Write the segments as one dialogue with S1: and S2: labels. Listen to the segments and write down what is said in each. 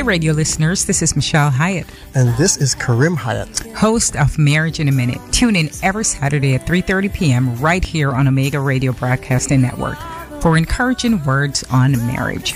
S1: Hey, radio listeners, this is Michelle Hyatt.
S2: And this is Karim Hyatt,
S1: host of Marriage in a Minute. Tune in every Saturday at 3.30 p.m. right here on Omega Radio Broadcasting Network for encouraging words on marriage.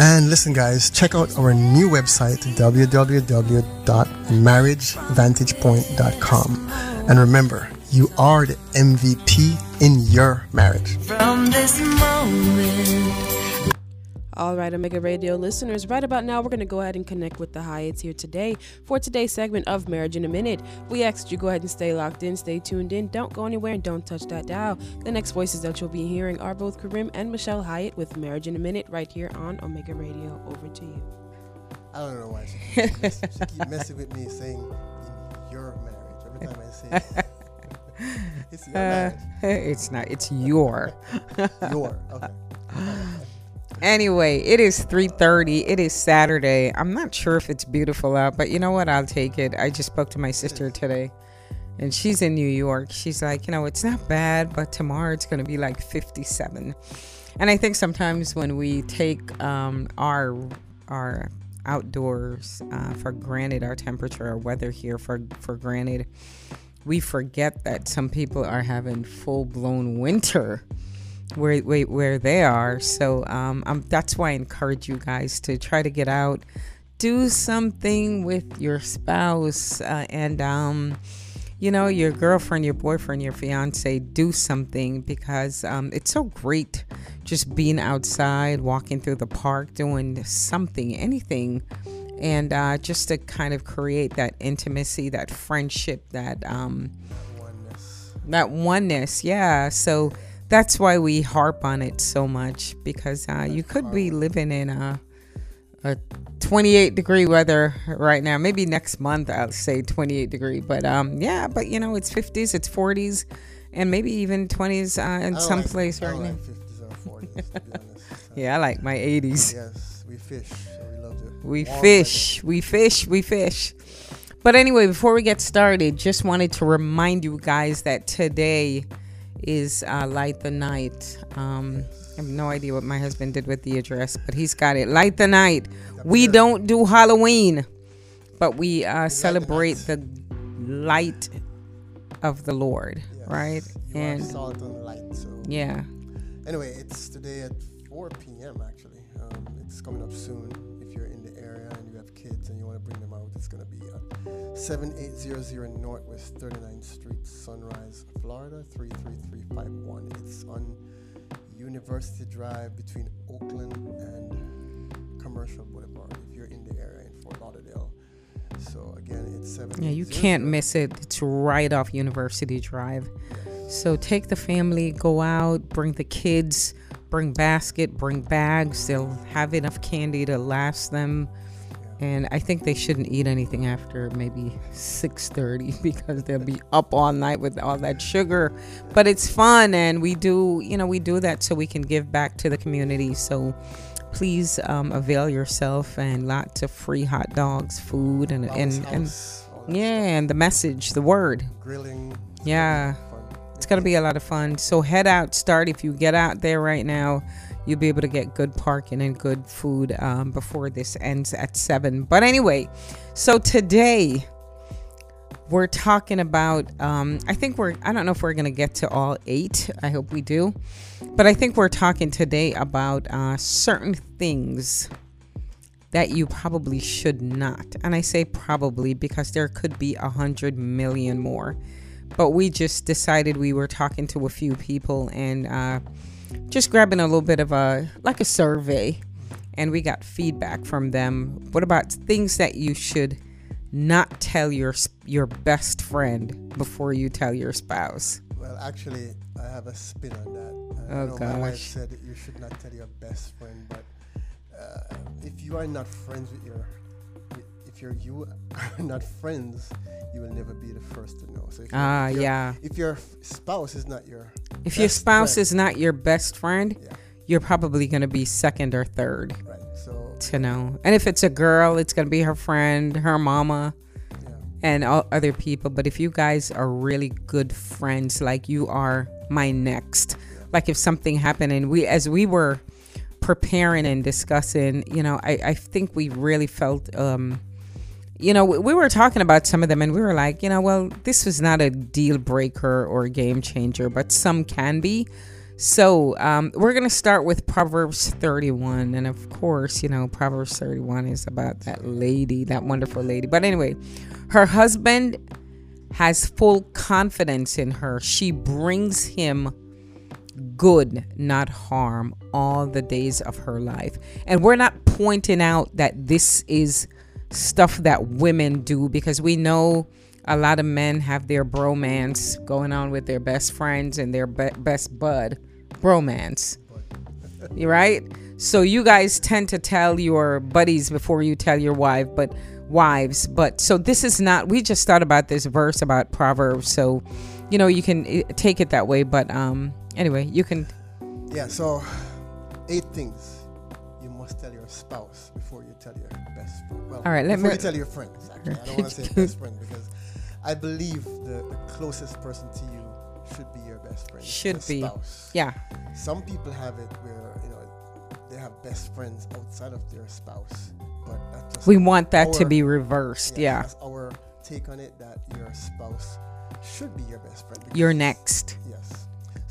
S2: And listen, guys, check out our new website, www.marriagevantagepoint.com. And remember, you are the MVP in your marriage. From this moment.
S3: All right, Omega Radio listeners, right about now, we're going to go ahead and connect with the Hyatts here today for today's segment of Marriage in a Minute. We asked you go ahead and stay locked in, stay tuned in, don't go anywhere, and don't touch that dial. The next voices that you'll be hearing are both Karim and Michelle Hyatt with Marriage in a Minute right here on Omega Radio. Over to you.
S2: I don't know why she keeps, mess, she keeps messing with me saying in your marriage every time I say it.
S1: It's your uh, It's not. It's your.
S2: your. Okay.
S1: Anyway, it is 3:30. It is Saturday. I'm not sure if it's beautiful out, but you know what? I'll take it. I just spoke to my sister today. And she's in New York. She's like, you know, it's not bad, but tomorrow it's going to be like 57. And I think sometimes when we take um, our our outdoors uh, for granted, our temperature, our weather here for for granted, we forget that some people are having full blown winter where where, where they are. So um, um, that's why I encourage you guys to try to get out, do something with your spouse, uh, and um, you know your girlfriend, your boyfriend, your fiance. Do something because um, it's so great just being outside, walking through the park, doing something, anything. And uh, just to kind of create that intimacy, that friendship, that um, oneness. that oneness, yeah. So that's why we harp on it so much because uh, you could be living in a, a 28 degree weather right now. Maybe next month I'll say 28 degree, but um, yeah, but you know it's 50s, it's 40s, and maybe even 20s uh, in some like, place right now. Like 40s, yeah, I like my 80s.
S2: Yes, we fish. So we love to.
S1: We fish, we fish, we fish. But anyway, before we get started, just wanted to remind you guys that today is uh, Light the Night. Um, I have no idea what my husband did with the address, but he's got it. Light the Night. We don't do Halloween, but we uh, celebrate the light of the Lord, yes. right?
S2: You and salt and light. So
S1: yeah.
S2: Anyway, it's today at 4 p.m. Actually, um, it's coming up soon. If you're in the area and you have kids and you want to bring them it's gonna be uh, at 7800 Northwest 39th Street, Sunrise, Florida 33351. It's on University Drive between Oakland and Commercial Boulevard if you're in the area in Fort Lauderdale. So again, it's.
S1: Yeah, you can't miss it. It's right off University Drive. So take the family, go out, bring the kids, bring basket, bring bags. They'll have enough candy to last them and I think they shouldn't eat anything after maybe 6:30 because they'll be up all night with all that sugar. But it's fun, and we do, you know, we do that so we can give back to the community. So please um, avail yourself and lots of free hot dogs, food, and and, and yeah, and the message, the word,
S2: grilling.
S1: Yeah, it's gonna be a lot of fun. So head out, start if you get out there right now you'll be able to get good parking and good food um, before this ends at 7. But anyway, so today we're talking about, um, I think we're, I don't know if we're going to get to all eight. I hope we do. But I think we're talking today about uh, certain things that you probably should not. And I say probably because there could be a hundred million more. But we just decided we were talking to a few people and, uh, just grabbing a little bit of a like a survey and we got feedback from them what about things that you should not tell your your best friend before you tell your spouse
S2: well actually i have a spin on that
S1: I oh gosh
S2: my wife said that you should not tell your best friend but uh, if you are not friends with your if you're you are not friends, you will never be the first to know. So
S1: ah, uh, yeah.
S2: If your spouse is not your
S1: if your spouse friend, is not your best friend, yeah. you're probably going to be second or third.
S2: Right. So
S1: to know, and if it's a girl, it's going to be her friend, her mama. Yeah. And all other people, but if you guys are really good friends, like you are my next, yeah. like if something happened and we, as we were preparing and discussing, you know, I, I think we really felt, um, you know, we, we were talking about some of them and we were like, you know, well, this was not a deal breaker or game changer, but some can be. So um, we're going to start with Proverbs 31. And of course, you know, Proverbs 31 is about that lady, that wonderful lady. But anyway, her husband has full confidence in her. She brings him good, not harm, all the days of her life. And we're not pointing out that this is stuff that women do because we know a lot of men have their bromance going on with their best friends and their be- best bud bromance. you right? So you guys tend to tell your buddies before you tell your wife, but wives. But so this is not. We just thought about this verse about Proverbs, so you know you can eh, take it that way. But um, anyway, you can.
S2: Yeah. So eight things you must tell your spouse before you tell your best friend. Well,
S1: All right, let
S2: before
S1: me-
S2: you tell your friends. Actually, I don't want to say best friend because I believe the, the closest person to you should be your best friend.
S1: Should be.
S2: Spouse.
S1: Yeah.
S2: Some people have it where you know they have best friends outside of their spouse, but
S1: We want that to be reversed. Yeah.
S2: That's our take on it. That your spouse should be your best friend.
S1: You're next.
S2: Yes.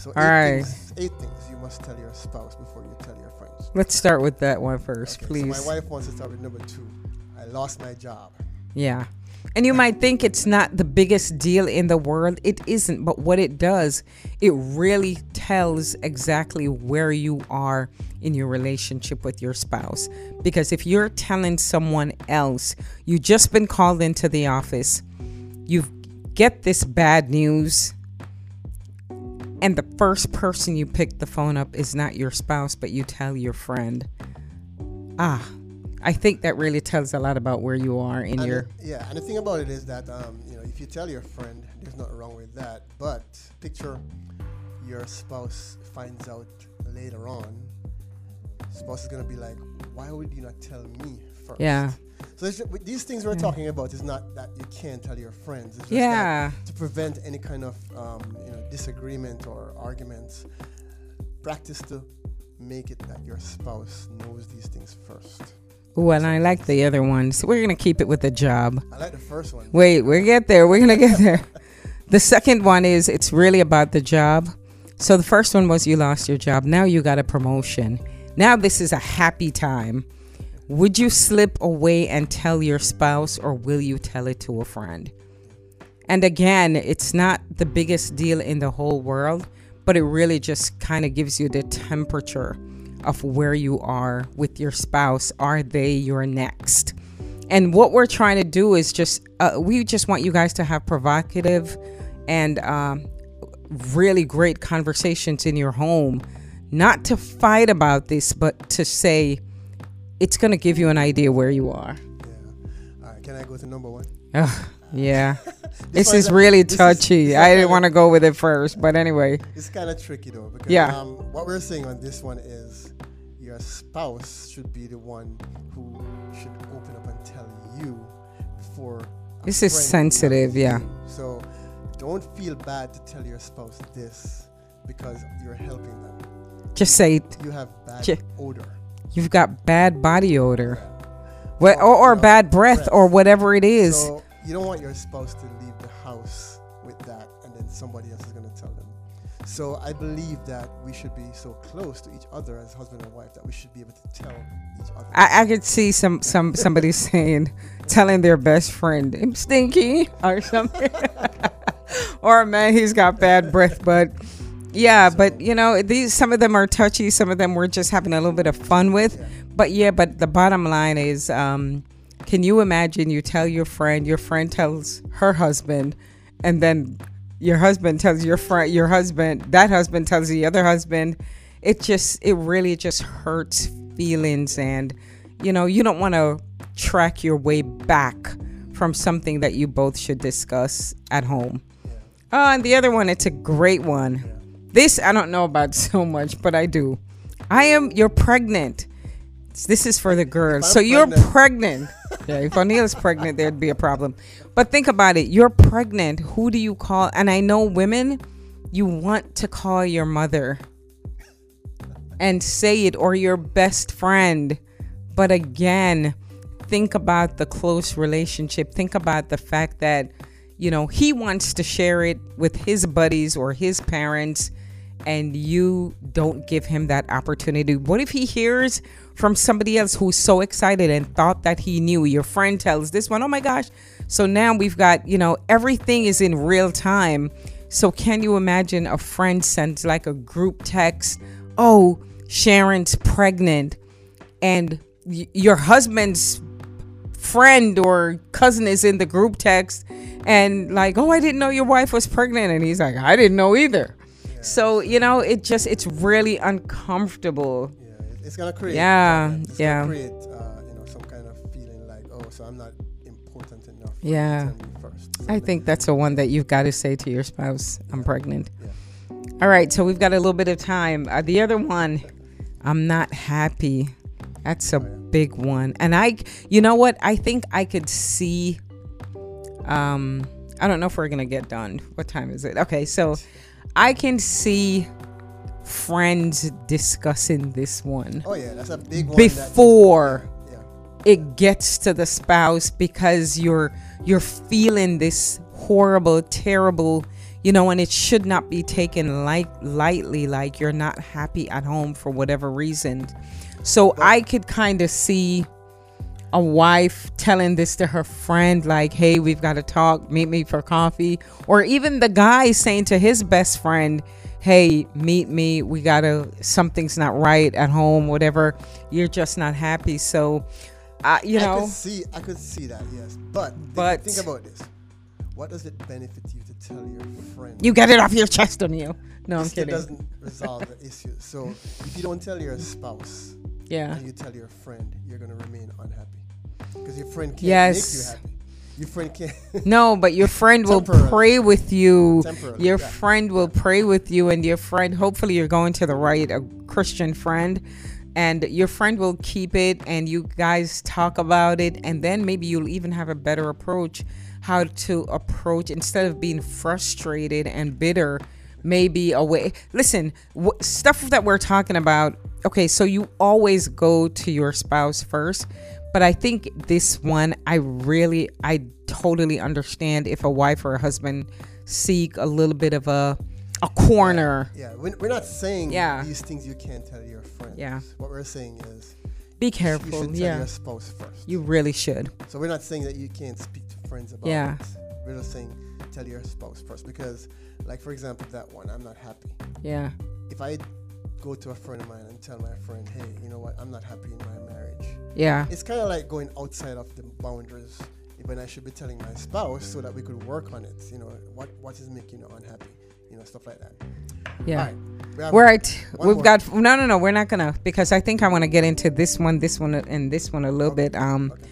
S2: So eight
S1: All right.
S2: things. Eight things you must tell your spouse before you tell your friends.
S1: Let's start with that one first,
S2: Okay,
S1: please.
S2: So my wife wants to start with number two. I lost my job.
S1: Yeah. And you might think it's not the biggest deal in the world. It isn't. But what it does, it really tells exactly where you are in your relationship with your spouse. Because if you're telling someone else, you've just been called into the office, you get this bad news, and the first person you pick the phone up is not your spouse, but you tell your friend. Ah, I think that really tells a lot about where you are in
S2: And
S1: your.
S2: the- yeah, and the thing about it is that um, you know if you tell your friend, there's nothing wrong with that. But picture your spouse finds out later on. Spouse is gonna be like, "Why would you not tell me first?
S1: Yeah.
S2: So these things we're talking about is not that you can't tell your friends. It's just that
S1: Yeah.
S2: to prevent any kind of um, you know disagreement or arguments. Practice to make it that your spouse knows these things first.
S1: Well, I like the other ones. We're gonna keep it with the job.
S2: I like the first one.
S1: Wait, we get there. We're gonna get there. The second one is it's really about the job. So the first one was you lost your job. Now you got a promotion. Now this is a happy time. Would you slip away and tell your spouse, or will you tell it to a friend? And again, it's not the biggest deal in the whole world, but it really just kind of gives you the temperature of where you are with your spouse. Are they your next? And what we're trying to do is just, uh, we just want you guys to have provocative and um, really great conversations in your home. Not to fight about this, but to say it's going to give you an idea where you are.
S2: Yeah. All right. Can I go to number one?
S1: Yeah. this
S2: one
S1: is really
S2: this is-
S1: touchy.
S2: this is
S1: I didn't want to go with it first, but anyway.
S2: It's kind of tricky though because
S1: Yeah.
S2: um, what we're saying on this one is your spouse should be the one who should open up and tell you before.
S1: This is sensitive, yeah.
S2: you. So don't feel bad to tell your spouse this because you're helping them.
S1: Just say it.
S2: You have bad
S1: J-
S2: odor.
S1: You've got bad body odor. What, or, or
S2: you
S1: bad breath,
S2: breath.
S1: or whatever it is.
S2: So you don't want your spouse to leave the house with that, and then somebody else is going to tell them. So I believe that we should be so close to each other as husband and wife that we should be able to tell each other.
S1: I, I could see some some somebody saying, telling their best friend, "I'm stinky" or something, or man, he's got bad breath. But yeah, but you know, these some of them are touchy. Some of them we're just having a little bit of fun with.
S2: Yeah.
S1: But yeah, but the bottom line is, um, can you imagine? You tell your friend, your friend tells her husband, and then your husband tells your friend, your husband, that husband tells the other husband. It just, it really just hurts feelings, and you know, you don't want to track your way back from something that you both should discuss at home.
S2: Yeah.
S1: Oh, and the other one, it's a great one.
S2: Yeah.
S1: This I don't know about so much, but I do. I am. You're pregnant. This is for the girls. So you're
S2: pregnant-
S1: pregnant. yeah, if O'Neill's pregnant, there'd be a problem. But think about it. You're pregnant. Who do you call? And I know women, you want to call your mother and say it or your best friend. But again, think about the close relationship. Think about the fact that, you know, he wants to share it with his buddies or his parents and you don't give him that opportunity. What if he hears from somebody else who's so excited and thought that he knew? Your friend tells this one, oh my gosh. So now we've got, you know, everything is in real time. So can you imagine a friend sends like a group text, oh, Sharon's pregnant, and y- your husband's friend or cousin is in the group text and like, oh, I didn't know your wife was pregnant. And he's like, I didn't know either. So, you know, it just, it's really uncomfortable.
S2: Yeah, it's gonna create.
S1: Yeah, yeah.
S2: Create, uh, you know, some kind of feeling like, oh, so I'm not important enough. for you to
S1: Yeah.
S2: first.
S1: I think that's the one that you've got to say to your spouse, I'm pregnant.
S2: Yeah.
S1: All right, so we've got a little bit of time. Uh, the other one, I'm not happy. That's a big one. And I, you know what? I think I could see. Um, I don't know if we're gonna get done. What time is it? Okay, so I can see friends discussing this one
S2: Oh yeah, that's a big one. that-
S1: before
S2: yeah,
S1: it gets to the spouse because you're you're feeling this horrible terrible you know and it should not be taken light lightly like you're not happy at home for whatever reason so i could kind of see a wife telling this to her friend like hey we've got to talk. Meet me for coffee. Or even the guy saying to his best friend hey meet me. We gotta something's not right at home whatever. You're just not happy. So uh, you
S2: I
S1: know.
S2: could see, I could see that, yes. But, think-
S1: But-
S2: think about this: what does it benefit you to tell your friend?
S1: you get it off your chest on you. No i'm kidding.
S2: It doesn't resolve the issue. So if you don't tell your spouse
S1: yeah.
S2: and you tell your friend, you're gonna remain unhappy because your friend can't
S1: Yes.
S2: make you happy. Your friend can't.
S1: No, but your friend will pray with you.
S2: Temporarily,
S1: Your
S2: yeah.
S1: friend will pray with you, and your friend, hopefully, you're going to the right, a Christian friend, and your friend will keep it, and you guys talk about it, and then maybe you'll even have a better approach how to approach instead of being frustrated and bitter. Maybe a way. Listen, w- stuff that we're talking about. Okay, so you always go to your spouse first, but I think this one, I really, I totally understand if a wife or a husband seek a little bit of a a corner.
S2: yeah, we're, we're not saying
S1: Yeah.
S2: these things you can't tell your friends.
S1: Yeah.
S2: What we're saying is
S1: Be
S2: you
S1: careful.
S2: should tell
S1: Yeah,
S2: your spouse first.
S1: you really should.
S2: So we're not saying that you can't speak to friends about
S1: Yeah.
S2: it. We're just saying tell your spouse first because, like for example, that one, I'm not happy.
S1: Yeah,
S2: If I go to a friend of mine and tell my friend, hey, you know what, I'm not happy in my marriage.
S1: Yeah,
S2: It's kind of like going outside of the boundaries when I should be telling my spouse so that we could work on it. You know, what what is making you unhappy? You know, stuff like that.
S1: yeah.
S2: All right. We
S1: We're at. We've
S2: more.
S1: got no, no, no. We're not gonna because I think I want to get into this one, this one, and this one a little
S2: Okay.
S1: bit um
S2: Okay.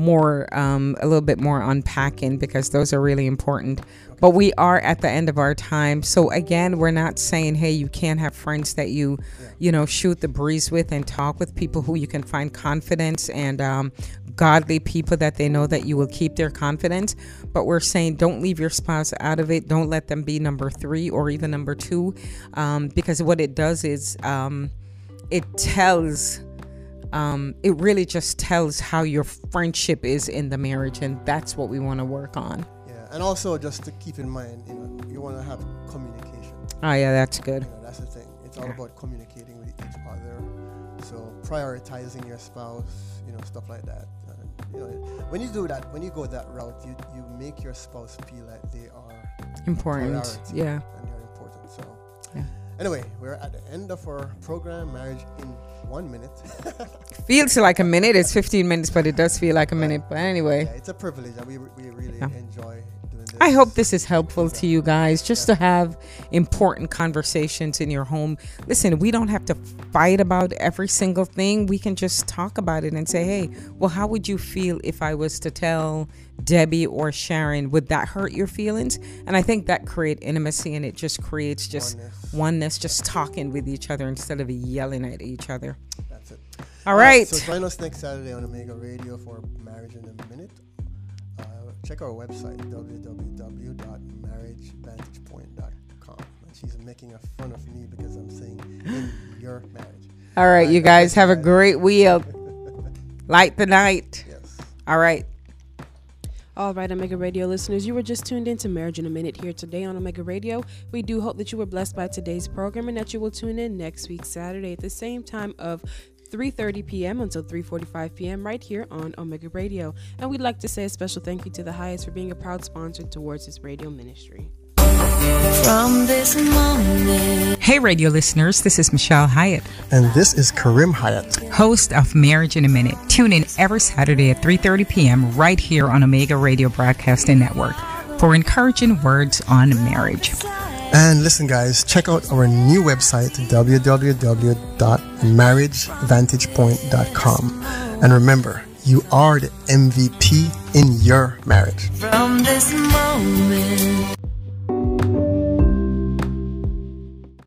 S1: More um a little bit more unpacking because those are really important. But we are at the end of our time. So again, we're not saying hey you can't have friends that you you know shoot the breeze with and talk with people who you can find confidence and um godly people that they know that you will keep their confidence but we're saying don't leave your spouse out of it don't let them be number three or even number two um, because what it does is um, it tells um, it really just tells how your friendship is in the marriage and that's what we want to work on
S2: Yeah, and also just to keep in mind, you know, you want to have communication.
S1: oh yeah that's good
S2: You know, that's the thing. It's all
S1: Yeah.
S2: about communicating with each other. So prioritizing your spouse, you know, stuff like that. And, you know, when you do that, when you go that route, you you make your spouse feel like they are
S1: important yeah
S2: and they're important. So
S1: Yeah.
S2: anyway, we're at the end of our program, marriage in one minute.
S1: feels like a minute it's 15 minutes but it does feel like a minute but anyway
S2: yeah, it's a privilege, and we we really
S1: Yeah.
S2: enjoy doing this.
S1: I hope this is helpful to you guys just to have important conversations in your home. Listen, we don't have to fight about every single thing. We can just talk about it and say, hey, well, how would you feel if I was to tell Debbie or Sharon? Would that hurt your feelings? And I think that create intimacy and it just creates just
S2: Oneness.
S1: oneness, just talking with each other instead of yelling at each other.
S2: That's it.
S1: All right.
S2: So join us next Saturday on Omega Radio for Marriage in a Minute. Uh, check our website www.marriagevantagepoint.com. And she's making a fun of me because I'm saying in your marriage.
S4: All right, you guys have a great wheel. Light the night.
S2: Yes.
S4: All right.
S3: All right, Omega Radio listeners, you were just tuned in to Marriage in a Minute here today on Omega Radio. We do hope that you were blessed by today's program and that you will tune in next week, Saturday, at the same time of 3:30 p.m. until 3:45 p.m. right here on Omega Radio. And we'd like to say a special thank you to the Hyatts for being a proud sponsor towards this radio ministry.
S5: From this moment.
S1: Hey, radio listeners, this is Michelle Hyatt,
S2: And this is Karim Hyatt.
S1: host of Marriage in a Minute. Tune in every Saturday at 3:30 p.m. right here on Omega Radio Broadcasting Network for encouraging words on marriage.
S2: And listen, guys, check out our new website, www.marriagevantagepoint.com. And remember, you are the MVP in your marriage.
S5: From this moment.